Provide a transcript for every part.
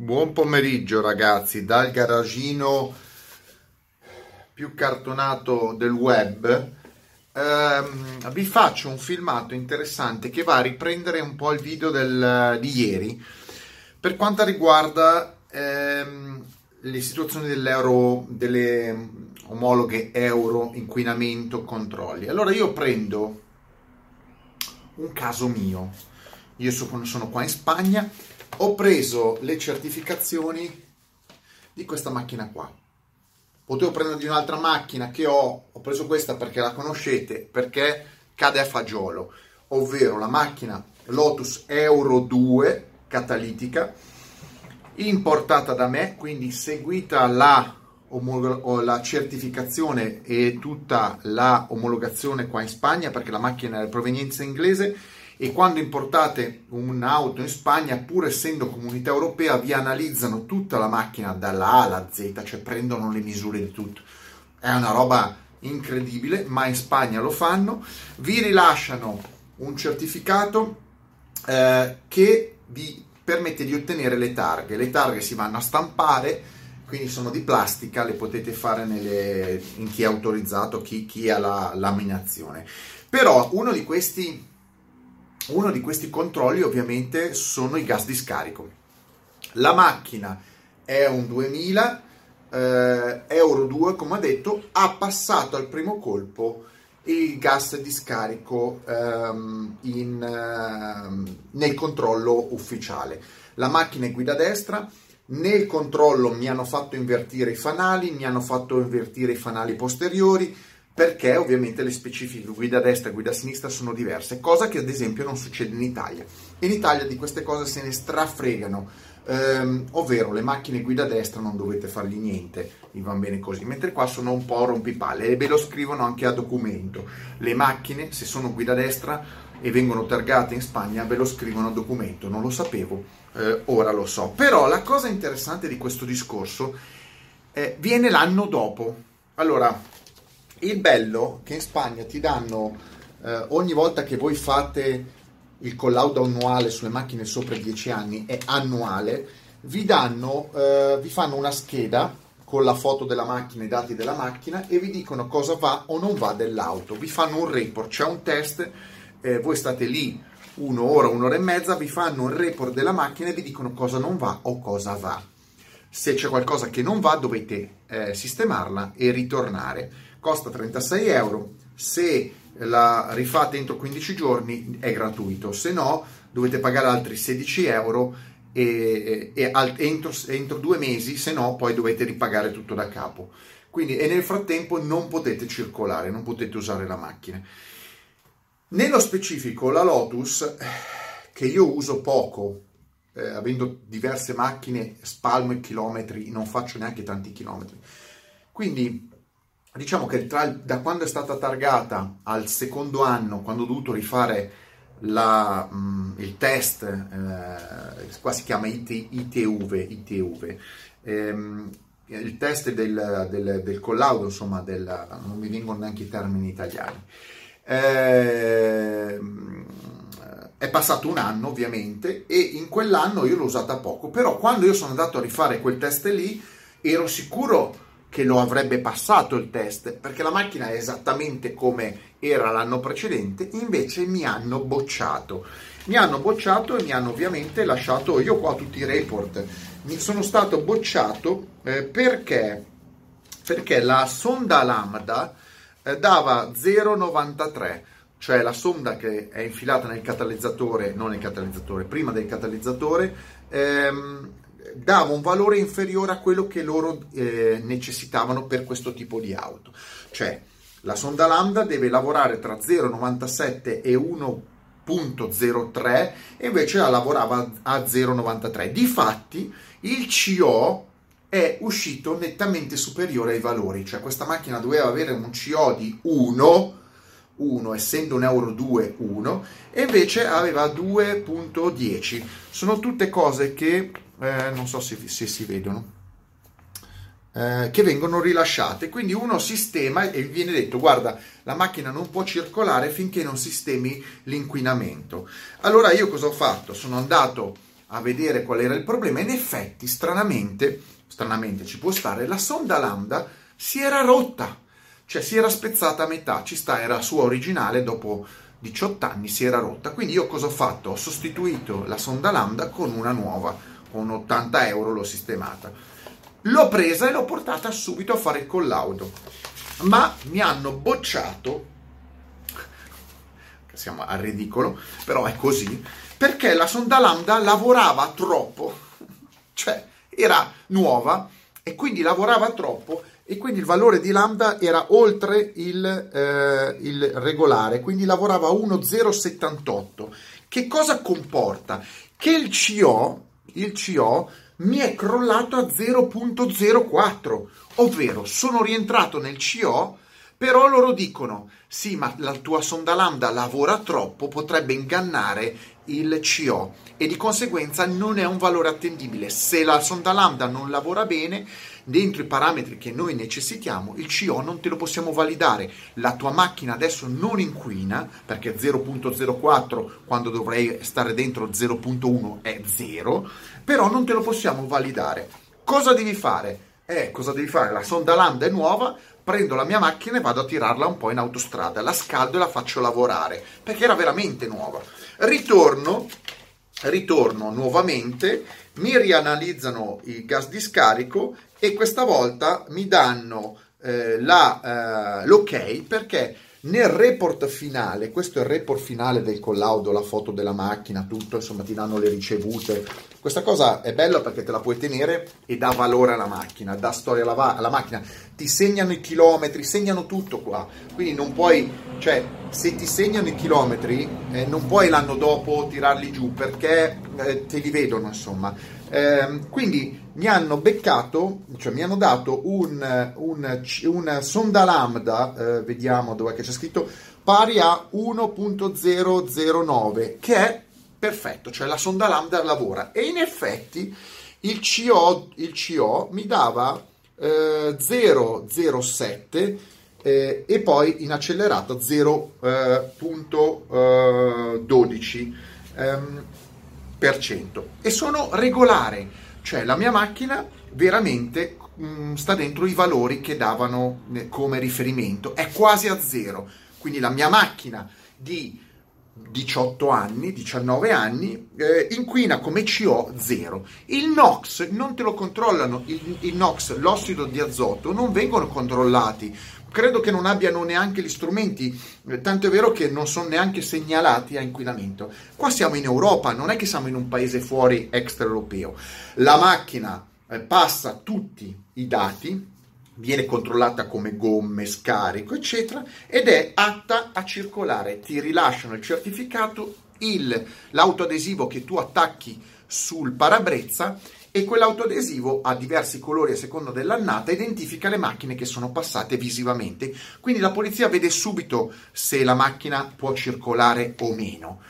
Buon pomeriggio ragazzi, dal garagino più cartonato del web. Ehm, vi faccio un filmato interessante che va a riprendere un po' il video del, di ieri. Per quanto riguarda ehm, le situazioni dell'euro, delle omologhe euro, inquinamento, controlli. Allora io prendo un caso mio, io sono, sono qua in Spagna ho preso le certificazioni di questa macchina qua. Potevo prendere di un'altra macchina che ho, ho preso questa perché la conoscete, perché cade a fagiolo, ovvero la macchina Lotus Euro 2 catalitica, importata da me, quindi seguita la, la certificazione e tutta la omologazione qua in Spagna, perché la macchina è di provenienza inglese e quando importate un'auto in Spagna, pur essendo comunità europea, vi analizzano tutta la macchina dalla A alla Z, cioè prendono le misure di tutto. È una roba incredibile, ma in Spagna lo fanno. Vi rilasciano un certificato eh, che vi permette di ottenere le targhe. Le targhe si vanno a stampare, quindi sono di plastica, le potete fare nelle, in chi è autorizzato, chi, chi ha la laminazione. Però uno di questi uno di questi controlli ovviamente sono i gas di scarico. La macchina è un 2000 eh, Euro 2, come ho detto, ha passato al primo colpo il gas di scarico ehm, in, ehm, nel controllo ufficiale. La macchina è guida destra, nel controllo mi hanno fatto invertire i fanali, mi hanno fatto invertire i fanali posteriori, perché ovviamente le specifiche guida destra e guida sinistra sono diverse, cosa che ad esempio non succede in Italia. In Italia di queste cose se ne strafregano, ehm, ovvero le macchine guida destra non dovete fargli niente, vi va bene così, mentre qua sono un po' rompipalle e ve lo scrivono anche a documento. Le macchine, se sono guida destra e vengono targate in Spagna, ve lo scrivono a documento, non lo sapevo, eh, ora lo so. Però la cosa interessante di questo discorso eh, viene l'anno dopo. Allora, il bello che in Spagna ti danno eh, ogni volta che voi fate il collaudo annuale sulle macchine sopra i 10 anni, è annuale, vi danno, eh, vi fanno una scheda con la foto della macchina, i dati della macchina e vi dicono cosa va o non va dell'auto. Vi fanno un report, c'è un test, eh, voi state lì un'ora, un'ora e mezza, vi fanno un report della macchina e vi dicono cosa non va o cosa va. Se c'è qualcosa che non va dovete eh, sistemarla e ritornare costa 36 euro, se la rifate entro 15 giorni è gratuito, se no dovete pagare altri 16 euro e, e, e entro, entro, due mesi, se no poi dovete ripagare tutto da capo. Quindi, e nel frattempo non potete circolare, non potete usare la macchina. Nello specifico la Lotus, che io uso poco, eh, avendo diverse macchine, spalmo chilometri, non faccio neanche tanti chilometri. Quindi diciamo che tra, da quando è stata targata al secondo anno, quando ho dovuto rifare la, mh, mm, il test, eh, qua si chiama IT, ITV, ITV ehm, il test del, del, del collaudo, insomma, del, non mi vengono neanche i termini italiani. Eh, è passato un anno ovviamente e in quell'anno io l'ho usata poco, però quando io sono andato a rifare quel test lì ero sicuro che lo avrebbe passato il test perché la macchina è esattamente come era l'anno precedente, invece mi hanno bocciato. Mi hanno bocciato e mi hanno ovviamente lasciato io qua tutti i report. Mi sono stato bocciato eh, perché perché la sonda lambda eh, dava 0,93 cioè la sonda che è infilata nel catalizzatore, non nel catalizzatore, prima del catalizzatore, ehm, dava un valore inferiore a quello che loro eh, necessitavano per questo tipo di auto. Cioè, la sonda lambda deve lavorare tra 0,97 e 1.03 e invece la lavorava a 0,93. Difatti, il CO è uscito nettamente superiore ai valori, cioè questa macchina doveva avere un CO di 1 1, essendo un euro 2, 1, e invece aveva 2.10. Sono tutte cose che eh, non so se, se si vedono, eh, che vengono rilasciate. Quindi uno sistema e viene detto guarda la macchina non può circolare finché non sistemi l'inquinamento. Allora io cosa ho fatto? Sono andato a vedere qual era il problema. In effetti, stranamente, stranamente ci può stare, la sonda lambda si era rotta, cioè si era spezzata a metà, ci sta, era sua originale, dopo 18 anni si era rotta. Quindi io cosa ho fatto? Ho sostituito la sonda lambda con una nuova, con 80 euro l'ho sistemata. L'ho presa e l'ho portata subito a fare il collaudo, ma mi hanno bocciato, siamo al ridicolo, però è così, perché la sonda lambda lavorava troppo, cioè era nuova e quindi lavorava troppo e quindi il valore di lambda era oltre il, eh, il regolare, quindi lavorava a 1,078. Che cosa comporta? Che il CO, il CO mi è crollato a 0.04, ovvero sono rientrato nel CO, però loro dicono sì, ma la tua sonda lambda lavora troppo, potrebbe ingannare il CO e di conseguenza non è un valore attendibile. Se la sonda lambda non lavora bene, dentro i parametri che noi necessitiamo, il CO non te lo possiamo validare. La tua macchina adesso non inquina perché 0.04 quando dovrei stare dentro 0.1 è 0, però non te lo possiamo validare. Cosa devi fare? Eh, cosa devi fare? La sonda lambda è nuova, prendo la mia macchina e vado a tirarla un po' in autostrada, la scaldo e la faccio lavorare, perché era veramente nuova. Ritorno, ritorno nuovamente, mi rianalizzano il gas di scarico e questa volta mi danno eh, la, eh, l'ok perché nel report finale, questo è il report finale del collaudo, la foto della macchina, tutto, insomma ti danno le ricevute. Questa cosa è bella perché te la puoi tenere e dà valore alla macchina, dà storia alla, alla macchina, ti segnano i chilometri, segnano tutto qua, quindi non puoi, cioè se ti segnano i chilometri eh, non puoi l'anno dopo tirarli giù perché eh, te li vedono insomma. Eh, quindi mi hanno beccato, cioè mi hanno dato un, un, un sonda lambda, eh, vediamo dove c'è scritto, pari a 1.009, che è perfetto, cioè la sonda lambda lavora. E in effetti il CO, il CO mi dava eh, 0,07 eh, e poi in accelerato 0.12 ehm, e sono regolare cioè la mia macchina veramente mh, mm, sta dentro i valori che davano eh, come riferimento, è quasi a zero. Quindi la mia macchina di 18 anni, 19 anni, eh, inquina come CO 0. Il NOx non te lo controllano, il, il NOx, l'ossido di azoto, non vengono controllati. Credo che non abbiano neanche gli strumenti, eh, tanto è vero che non sono neanche segnalati a inquinamento. Qua siamo in Europa, non è che siamo in un paese fuori extraeuropeo. La macchina eh, passa tutti i dati, viene controllata come gomme, scarico, eccetera, ed è atta a circolare. Ti rilasciano il certificato, il, l'autoadesivo che tu attacchi sul parabrezza e quell'autoadesivo ha diversi colori a seconda dell'annata, identifica le macchine che sono passate visivamente. Quindi la polizia vede subito se la macchina può circolare o meno.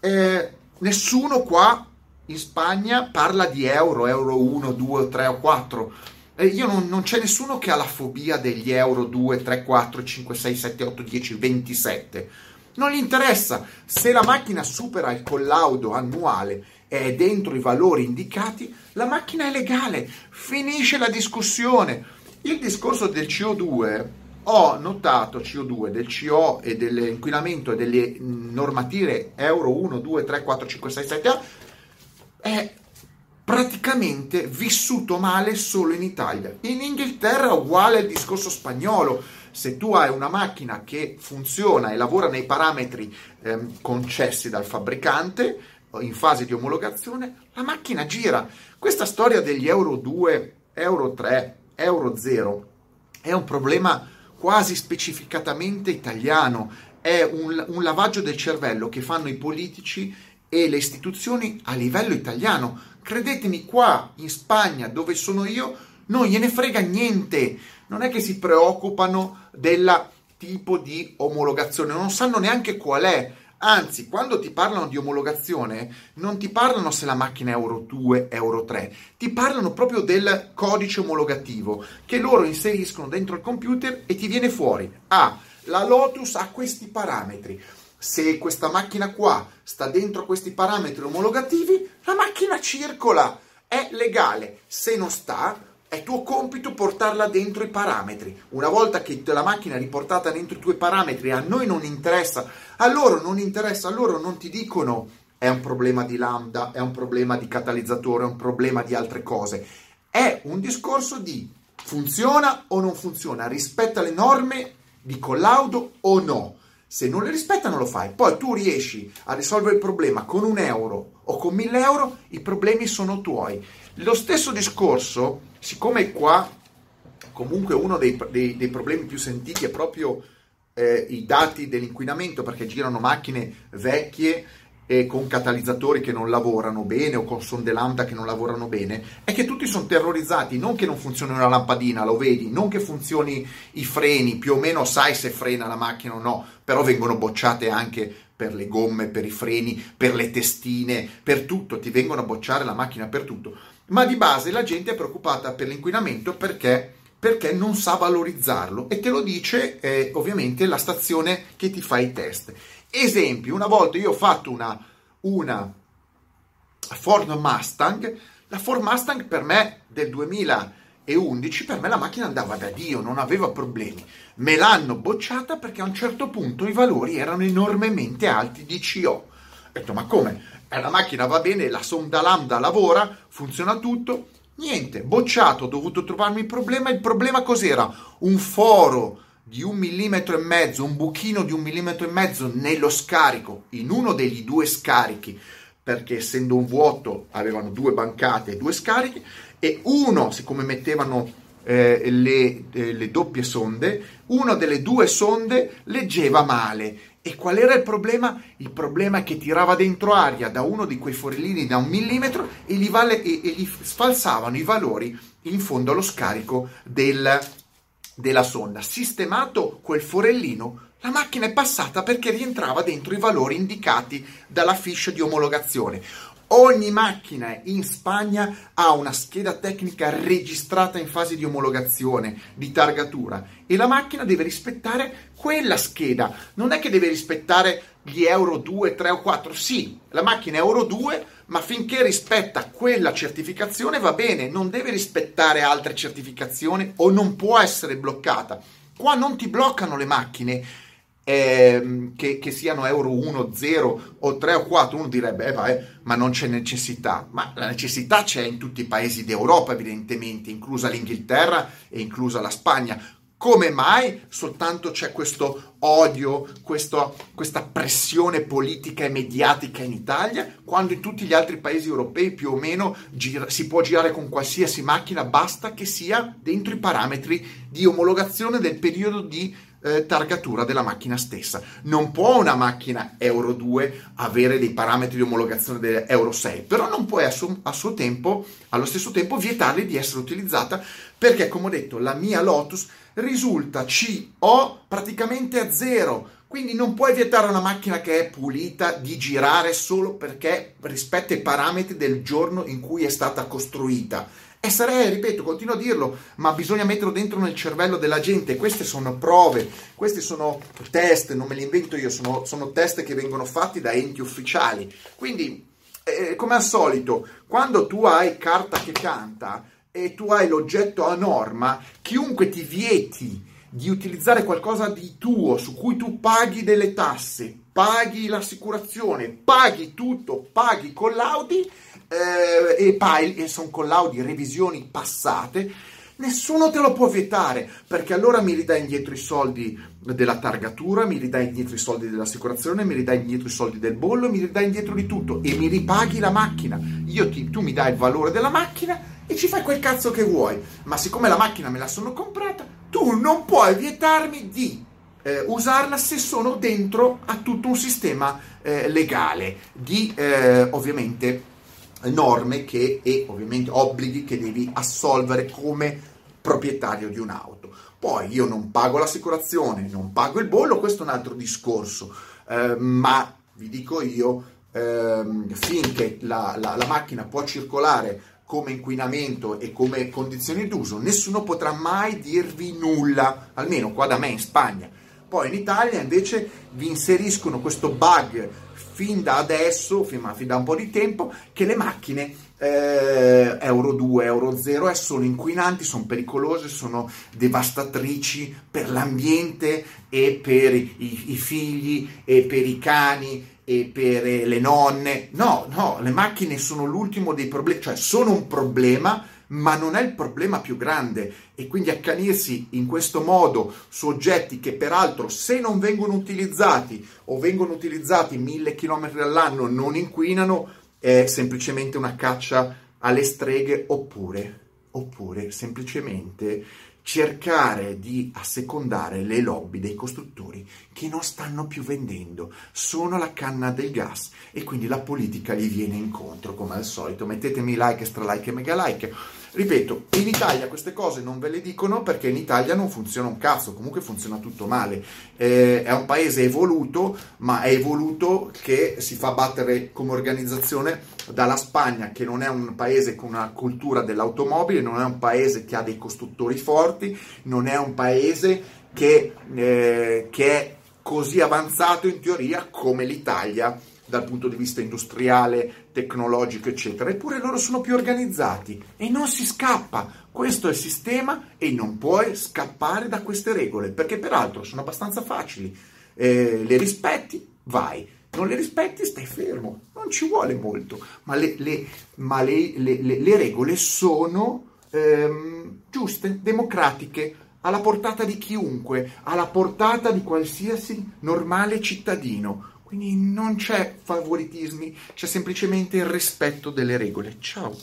Eh, nessuno qua in Spagna parla di euro, euro 1, 2, 3 o 4 eh, io non, non, c'è nessuno che ha la fobia degli euro 2, 3, 4, 5, 6, 7, 8, 10, 27. Non gli interessa. Se la macchina supera il collaudo annuale è dentro i valori indicati, la macchina è legale. Finisce la discussione. Il discorso del CO2 ho notato CO2 del CO e dell'inquinamento e delle normative Euro 1, 2, 3, 4, 5, 6, 7 A è praticamente vissuto male solo in Italia. In Inghilterra uguale al discorso spagnolo. Se tu hai una macchina che funziona e lavora nei parametri ehm, concessi dal fabbricante in fase di omologazione, la macchina gira. Questa storia degli euro 2, euro 3, euro 0 è un problema quasi specificatamente italiano, è un, un lavaggio del cervello che fanno i politici e le istituzioni a livello italiano. Credetemi, qua in Spagna, dove sono io, non gliene frega niente. Non è che si preoccupano del tipo di omologazione, non sanno neanche qual è. Anzi, quando ti parlano di omologazione, non ti parlano se la macchina è Euro 2, Euro 3, ti parlano proprio del codice omologativo che loro inseriscono dentro il computer e ti viene fuori. Ah, la Lotus ha questi parametri se questa macchina qua sta dentro questi parametri omologativi, la macchina circola, è legale. Se non sta, è tuo compito portarla dentro i parametri. Una volta che la macchina è riportata dentro i tuoi parametri, a noi non interessa, a loro non interessa, a loro non ti dicono è un problema di lambda, è un problema di catalizzatore, è un problema di altre cose. È un discorso di funziona o non funziona, rispetta le norme di collaudo o no. Se non le rispetta non lo fai. Poi tu riesci a risolvere il problema con un euro o con mille euro, i problemi sono tuoi. Lo stesso discorso, siccome qua comunque uno dei, dei, dei problemi più sentiti è proprio eh, i dati dell'inquinamento perché girano macchine vecchie e con catalizzatori che non lavorano bene o con sonde lambda che non lavorano bene, è che tutti sono terrorizzati, non che non funzioni una lampadina, lo vedi, non che funzioni i freni, più o meno sai se frena la macchina o no, però vengono bocciate anche per le gomme, per i freni, per le testine, per tutto, ti vengono a bocciare la macchina per tutto. Ma di base la gente è preoccupata per l'inquinamento perché perché non sa valorizzarlo e te lo dice eh, ovviamente la stazione che ti fa i test. Esempio, una volta io ho fatto una, una Ford Mustang, la Ford Mustang per me del 2011, per me la macchina andava da Dio, non aveva problemi. Me l'hanno bocciata perché a un certo punto i valori erano enormemente alti di CO. Ho detto, ma come? Eh, la macchina va bene, la sonda lambda lavora, funziona tutto. Niente, bocciato, ho dovuto trovarmi il problema. Il problema cos'era? Un foro di un millimetro e mezzo, un buchino di un millimetro e mezzo nello scarico, in uno degli due scarichi, perché essendo un vuoto avevano due bancate e due scarichi, e uno, siccome mettevano eh, le, eh, le doppie sonde, una delle due sonde leggeva male. E qual era il problema? Il problema è che tirava dentro aria da uno di quei forellini da un millimetro e gli, vale, e, e gli sfalsavano i valori in fondo allo scarico del, della sonda, sistemato quel forellino, la macchina è passata perché rientrava dentro i valori indicati dalla fiche di omologazione. Ogni macchina in Spagna ha una scheda tecnica registrata in fase di omologazione, di targatura e la macchina deve rispettare quella scheda. Non è che deve rispettare gli Euro 2, 3 o 4. Sì, la macchina è Euro 2, ma finché rispetta quella certificazione va bene, non deve rispettare altre certificazioni o non può essere bloccata. Qua non ti bloccano le macchine eh, che, che, siano Euro 1, 0 o 3 o 4, uno direbbe, eh vai, ma non c'è necessità. Ma la necessità c'è in tutti i paesi d'Europa, evidentemente, inclusa l'Inghilterra e inclusa la Spagna. Come mai soltanto c'è questo odio, questo, questa pressione politica e mediatica in Italia, quando in tutti gli altri paesi europei più o meno gira, si può girare con qualsiasi macchina, basta che sia dentro i parametri di omologazione del periodo di eh, targatura della macchina stessa. Non può una macchina Euro 2 avere dei parametri di omologazione dell'Euro 6, però non può a suo, a suo tempo, allo stesso tempo vietarle di essere utilizzata perché, come ho detto, la mia Lotus risulta CO praticamente a zero. Quindi non puoi vietare una macchina che è pulita di girare solo perché rispetta i parametri del giorno in cui è stata costruita e sarei, ripeto, continuo a dirlo, ma bisogna metterlo dentro nel cervello della gente. Queste sono prove, questi sono test, non me li invento io, sono, sono test che vengono fatti da enti ufficiali. Quindi, eh, come al solito, quando tu hai carta che canta e tu hai l'oggetto a norma, chiunque ti vieti di utilizzare qualcosa di tuo su cui tu paghi delle tasse, paghi l'assicurazione, paghi tutto, paghi con l'audi eh, e, poi, e sono collaudi, revisioni passate, nessuno te lo può vietare perché allora mi ridai indietro i soldi della targatura, mi ridai indietro i soldi dell'assicurazione, mi ridai indietro i soldi del bollo, mi ridai indietro di tutto e mi ripaghi la macchina. Ti, tu mi dai il valore della macchina e ci fai quel cazzo che vuoi, ma siccome la macchina me la sono comprata, tu non puoi vietarmi di eh, usarla se sono dentro a tutto un sistema eh, legale di eh, ovviamente norme che, e ovviamente obblighi che devi assolvere come proprietario di un'auto. Poi io non pago l'assicurazione, non pago il bollo, questo è un altro discorso, eh, ma vi dico io, eh, finché la, la, la macchina può circolare come inquinamento e come condizioni d'uso, nessuno potrà mai dirvi nulla, almeno qua da me in Spagna. Poi in Italia invece vi inseriscono questo bug fin da adesso, fin, fin da un po' di tempo, che le macchine eh, Euro 2, Euro 0 eh, sono inquinanti, sono pericolose, sono devastatrici per l'ambiente e per i, i figli e per i cani e per le nonne. No, no, le macchine sono l'ultimo dei problemi, cioè sono un problema, ma non è il problema più grande e quindi accanirsi in questo modo su oggetti che peraltro se non vengono utilizzati o vengono utilizzati mille chilometri all'anno non inquinano è semplicemente una caccia alle streghe oppure, oppure semplicemente cercare di assecondare le lobby dei costruttori che non stanno più vendendo, sono la canna del gas e quindi la politica gli viene incontro come al solito. Mettetemi like, stra like e mega like Ripeto, in Italia queste cose non ve le dicono perché in Italia non funziona un cazzo, comunque funziona tutto male. Eh, è un paese evoluto, ma è evoluto che si fa battere come organizzazione dalla Spagna, che non è un paese con una cultura dell'automobile, non è un paese che ha dei costruttori forti, non è un paese che, eh, che è così avanzato in teoria come l'Italia dal punto di vista industriale, tecnologico, eccetera. Eppure loro sono più organizzati e non si scappa. Questo è il sistema e non puoi scappare da queste regole, perché peraltro sono abbastanza facili. Eh, le rispetti, vai. Non le rispetti, stai fermo. Non ci vuole molto. Ma le, le, ma le, le regole sono ehm, giuste, democratiche, alla portata di chiunque, alla portata di qualsiasi normale cittadino. Quindi non c'è favoritismi, c'è semplicemente il rispetto delle regole. Ciao!